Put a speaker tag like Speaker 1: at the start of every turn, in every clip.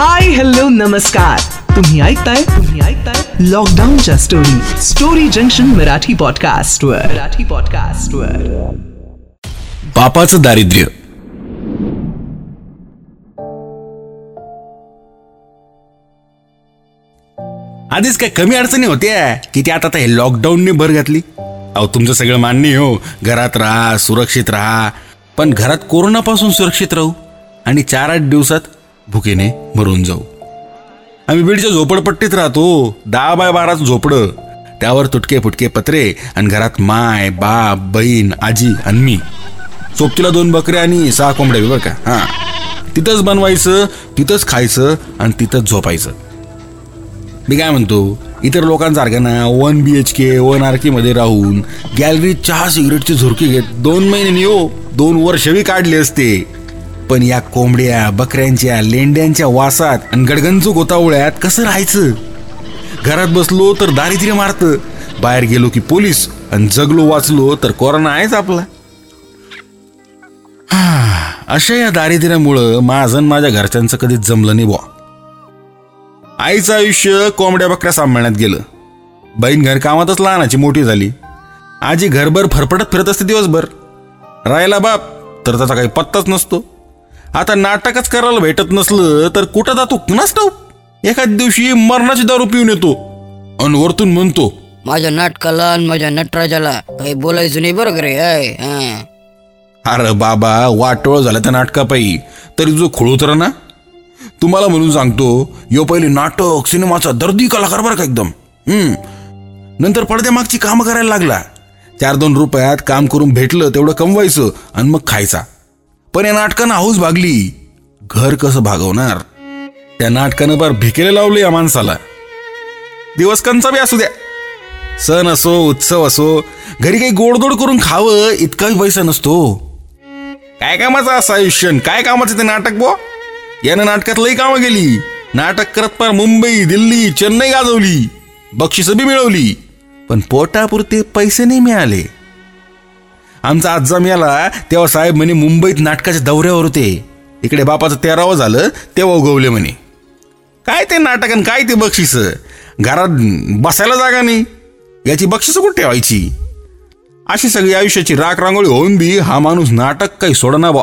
Speaker 1: Hi hello नमस्कार तुम्ही ऐकताय तुम्ही ऐकताय लॉकडाऊनच्या story story junction Marathi podcast वर. मराठी पॉडकास्ट वर.
Speaker 2: बापाचं दारिद्र्य. आधीच काय कमी अडचणी होत्या किती आता हे लॉकडाऊनने भर घातली. अहो तुमचं सगळं मान्य हो. घरात राहा सुरक्षित राहा. पण घरात कोरोनापासून सुरक्षित राहू आणि चार आठ दिवसात भुकेने मरून जाऊ. आम्ही बीडच्या झोपडपट्टीत राहतो. दहा बाय बाराच झोपडं. त्यावर तुटके फुटके पत्रे आणि घरात माय बाप बहीण आजी आणि मी. सोबतीला दोन बकऱ्या आणि सहा कोंबड्या बरं का? हां. तिथंच बनवायचं तिथंच खायचं आणि तिथंच झोपायचं. मी काय म्हणतो? इतर लोकांसारखं ना one B H K one R केमध्ये राहून गॅलरीत चहा सिगरेटची झुरके घेत दोन महिने हो दोन वर्षही काढले असते. पण या कोंबड्या बकऱ्यांच्या लेंड्यांच्या वासात आणि गडगंजू गोतावळ्यात कसं राहायचं? घरात बसलो तर दारिद्र्य मारतं. बाहेर गेलो की पोलीस आणि जगलो वाचलो तर कोरोना आहेच आपला. हा, अशा या दारिद्र्यामुळं माझं माझ्या घरच्यांचं कधीच जमलं नाही बुवा. आईचं आयुष्य कोंबड्या बकऱ्या सांभाळण्यात गेलं. बहीण घर कामातच लहानाची मोठी झाली. आजी घरभर फरफटत फिरत असते दिवसभर. राहिला बाप तर त्याचा काही पत्ताच नसतो. आता नाटकच करायला भेटत नसलं तर कुठं जातो? कुणाच ठाऊक? एखाद दिवशी मरणाची दारू पिऊन येतो. आणि वरतून म्हणतो
Speaker 3: माझ्या नाटकाला आणि माझ्या नटराजाला काही बोलायचं नाही बरं रे? हा.
Speaker 2: अरे बाबा वाटोळ झालं त्या नाटकापायी. तरी जो खुळूतर ना? तुम्हाला म्हणून सांगतो यो पहिले नाटक सिनेमाचा दर्दी कलाकार बरं का एकदम. हम्म. नंतर पडद्यामागची कामं करायला लागला. चार दोन रुपयात काम करून भेटलं तेवढं कमवायचं आणि मग खायचा. पण या नाटकानं हाऊस भागली. घर कसं भागवणार? त्या नाटकानं बार भिकेले लावले या माणसाला. दिवस कंचा बी असू द्या. सण असो उत्सव असो घरी काही गोडदोड करून खावं इतकाही पैसा नसतो. काय कामाचं असं आयुष्य काय कामाचं ते नाटक बो? यानं नाटकात लई कामं गेली नाटक करत पार मुंबई दिल्ली चेन्नई गाजवली. बक्षिसं बी मिळवली. पण पोटापुरते पैसे नाही मिळाले. आमचा आजचा मिळाला तेव्हा साहेब म्हणे मुंबईत नाटकाच्या दौऱ्यावर होते. इकडे बापाचं तेरावं झालं तेव्हा उगवले म्हणे. काय ते नाटक आणि काय ते बक्षीस? घरात बसायला जागा नाही. याची बक्षीस कुठे ठेवायची? अशी सगळी आयुष्याची राख रांगोळी होऊन बी हा माणूस नाटक काही सोडना बा.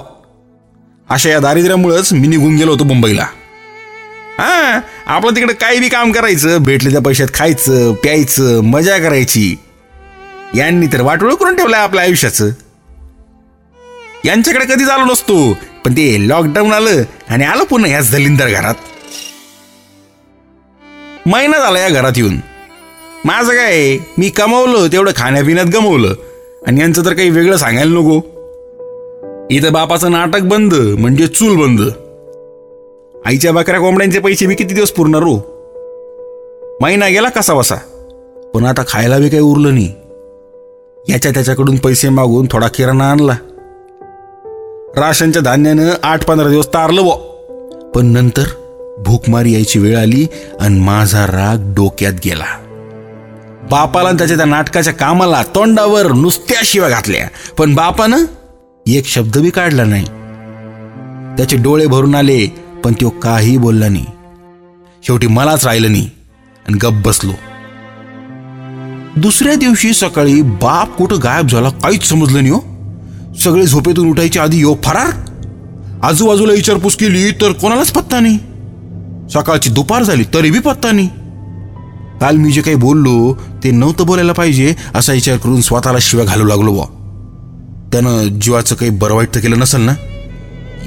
Speaker 2: अशा या दारिद्र्यामुळेच मी निघून गेलो होतो मुंबईला. हा आपलं तिकडे काही बी काम करायचं भेटले त्या पैशात खायचं प्यायचं मजा करायची. यांनी तर वाटोळ करून ठेवलंय आपल्या आयुष्याचं. यांच्याकडे कधी आलो नसतो पण ते लॉकडाऊन आलं आणि आलं पुन्हा याच दलिंदर घरात. महिना झाला या घरात येऊन. माझं काय मी कमवलं तेवढं खाण्यापिण्यात गमवलं. आणि यांचं तर काही वेगळं सांगायला नको. इथं बापाचं नाटक बंद म्हणजे चूल बंद. आईच्या बकऱ्या कोंबड्यांचे पैसे मी किती दिवस पुरणार हो? महिना गेला कसा बसा पण आता खायला बी काही उरलं नाही. याच्या त्याच्याकडून पैसे मागून थोडा किराणा आणला. राशनच्या धान्यानं आठ पंधरा दिवस तारलं व. पण नंतर भूकमारी यायची वेळ आली आणि माझा राग डोक्यात गेला. बापाला त्याच्या त्या नाटकाच्या कामाला तोंडावर नुसत्या शिव्या घातल्या. पण बापानं एक शब्द बी काढला नाही. त्याचे डोळे भरून आले पण तो काही बोलला नाही. शेवटी मलाच राहिलं नाही आणि गप बसलो. दुसऱ्या दिवशी सकाळी बाप कुठं गायब झाला काहीच समजलं नाही हो. सगळे झोपेतून उठायच्या आधी यो फरार. आजूबाजूला विचारपूस केली तर कोणालाच पत्ता नाही. सकाळची दुपार झाली तरी बी पत्ता नाही. काल मी जे काही बोललो ते नव्हतं बोलायला पाहिजे असा विचार करून स्वतःला शिव्या घालू लागलो बा त्यानं जीवाचं काही बरं वाईट तर केलं नसेल ना?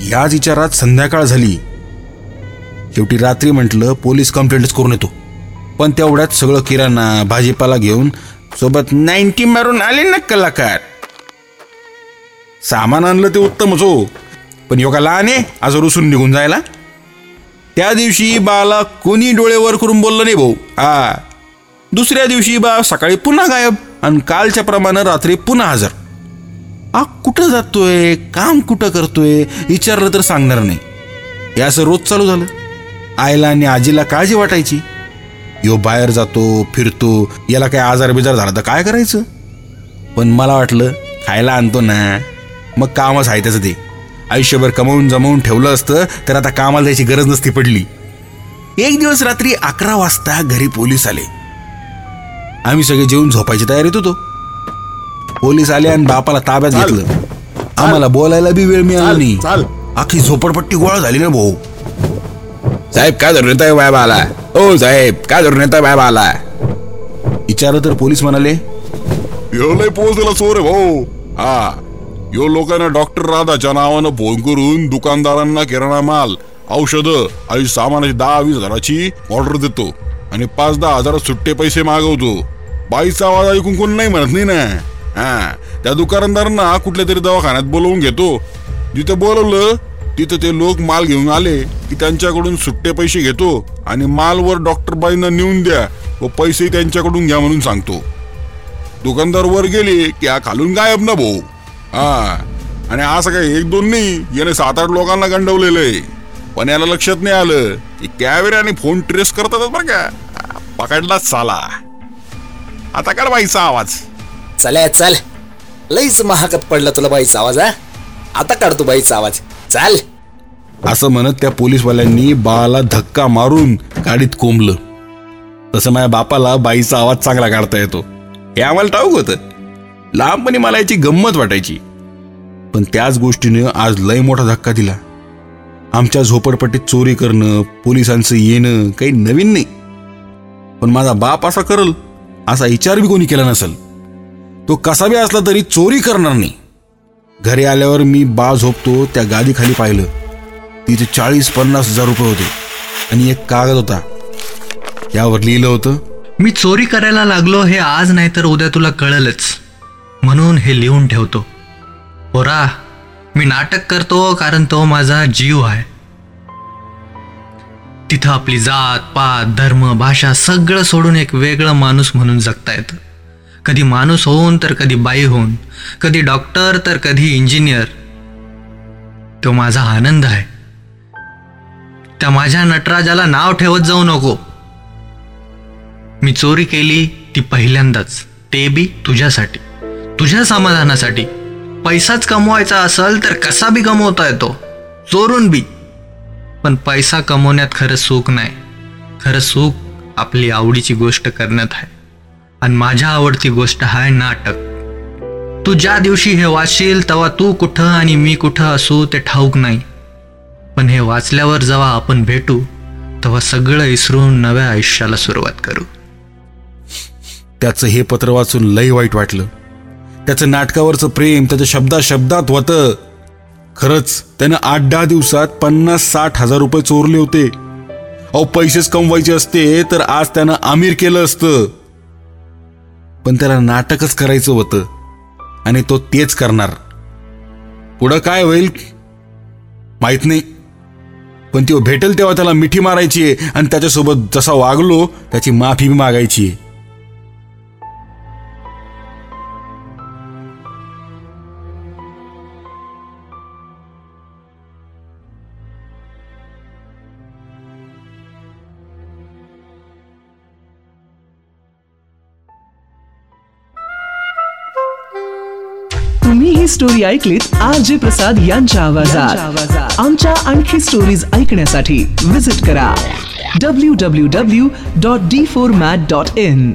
Speaker 2: याच विचारात संध्याकाळ झाली. शेवटी रात्री म्हटलं पोलीस कंप्लेंटच करून येतो. पण तेवढ्यात सगळं किराणा भाजीपाला घेऊन सोबत नाईन्टी मारून आले ना कलाकार. सामान आणलं ते उत्तमच हो. पण योगा लहान आहे? आज रुसून निघून जायला? त्या दिवशी बाला कोणी डोळे वर करून बोललं नाही भाऊ. हा. दुसऱ्या दिवशी बा सकाळी पुन्हा गायब आणि कालच्या प्रमाणे रात्री पुन्हा हजर. आ कुठं जातोय? काम कुठं करतोय? विचारलं तर सांगणार नाही. हे असं रोज चालू झालं. आईला आणि आजीला काळजी वाटायची. यो बाहेर जातो फिरतो याला काय आजार बिजार झाला तर काय करायचं? पण मला वाटलं खायला आणतो ना. मग कामच आहे त्याचं ते आयुष्यभर कमवून जमवून ठेवलं असतं तर आता कामाला त्याची गरज नसती पडली. एक दिवस रात्री अकरा वाजता घरी पोलीस आले. आम्ही सगळे जेवून झोपायची तयारीत होतो. पोलीस आले आणि बापाला ताब्यात. घेतलं. आम्हाला बोलायला बी वेळ मिळाला नाही. अख्खी झोपडपट्टी गोळा झाली ना भाऊ. साहेब काय धरून येताय बायबाला ओ साहेब काय धरून येताय बायबाला विचारलं तर पोलीस म्हणाले.
Speaker 4: यो लय पोहोचला चोर आहे भाऊ. हा यो लोकांना डॉक्टर राधाच्या नावानं फोन करून दुकानदारांना किराणा माल औषध आणि सामानाची दहा वीस हजाराची ऑर्डर देतो आणि पाच दहा हजार सुट्टे पैसे मागवतो. बाईचा आवाज ऐकून कोण नाही म्हणत नाही ना? हा त्या दुकानदारांना कुठल्या तरी दवाखान्यात बोलवून घेतो. जिथं बोलवलं तिथं ते लोक माल घेऊन आले की त्यांच्याकडून सुट्टे पैसे घेतो आणि मालवर डॉक्टर बाईंना नेऊन द्या व पैसे त्यांच्याकडून घ्या म्हणून सांगतो. दुकानदार वर गेले की हा खालून गायब ना भाऊ. हा. आणि असं काय एक दोन नाही याने सात आठ लोकांना गंडवलेलं आहे. पण याला लक्षात नाही आलं की कॅमेऱ्याने फोन ट्रेस करतात बरं का. पकडलाच साला. आता कर बाईचा आवाज.
Speaker 5: चल चल. लईच महागत पडला तुला बाईचा आवाज हा. आता काढतो बाईचा आवाज. चाल.
Speaker 2: असं म्हणत त्या पोलीसवाल्यांनी बाळाला धक्का मारून गाडीत कोंबलं. तसं माझ्या बापाला बाईचा आवाज चांगला काढता येतो. हे आम्हाला ठाऊक होतं. लहानपणी मला याची गंमत वाटायची. पण त्याच गोष्टीनं आज लय मोठा धक्का दिला. आमच्या झोपडपट्टीत चोरी करणं पोलिसांचं येणं काही नवीन नाही. पण माझा बाप असा करल असा विचार बी कोणी केला नसेल. तो कसा बी असला तरी चोरी करणार नाही. घरी आल्यावर मी बा झोपतो त्या गादीखाली पाहिलं. तिथे चाळीस पन्नास हजार रुपये होते. आणि एक कागद होता. यावर लिहिलं होतं
Speaker 6: मी चोरी करायला लागलो हे आज नाही तर उद्या तुला कळलंच. म्हणून हे लिहून ठेवतो. पोरा मी नाटक करतो कारण तो माझा जीव आहे. तिथं आपली जात पात धर्म भाषा सगळं सोडून एक वेगळं माणूस म्हणून जगता येतं. कधी माणूस होऊन तर कधी बाई होऊन. कधी डॉक्टर तर कधी इंजिनियर. तो माझा आनंद आहे. त्या माझ्या नटराजाला नाव ठेवत जाऊ नको. मी चोरी केली ती पहिल्यांदाच. ते बी तुझ्यासाठी. तुझ्या समाधानासाठी. पैसाच कमवायचा असेल तर कसा बी कमवता येतो? चोरून बी. पण पैसा कमवण्यात खरं सुख नाही. खरं सुख आपली आवडीची गोष्ट करण्यात आहे. आणि माझ्या आवडती गोष्ट आहे नाटक. तू ज्या दिवशी हे वाचशील तेव्हा तू कुठं आणि मी कुठं असू ते ठाऊक नाही. पण हे वाचल्यावर जेव्हा आपण भेटू तेव्हा सगळं इसरून नव्या आयुष्याला सुरुवात करू.
Speaker 2: त्याचं हे पत्र वाचून लय वाईट वाटलं. त्याचं नाटकावरचं प्रेम त्याच्या शब्दा शब्दात होतं. खरंच त्यानं आठ दहा दिवसात पन्नास साठ हजार रुपये चोरले होते. अहो पैसेच कमवायचे असते तर आज त्यानं आमिर केलं असतं. पण त्याला नाटकच करायचं होतं आणि तो तेच करणार. पुढं काय होईल माहीत नाही. पण तो भेटेल तेव्हा त्याला मिठी मारायची आहे आणि त्याच्यासोबत जसा वागलो त्याची माफी बी मागायची
Speaker 1: तुम्ही ही स्टोरी ऐकलीत आर जे प्रसाद यांच्या आवाजात. आमच्या आणखी स्टोरीज ऐकण्यासाठी विज़िट करा. W W W dot D four mat dot in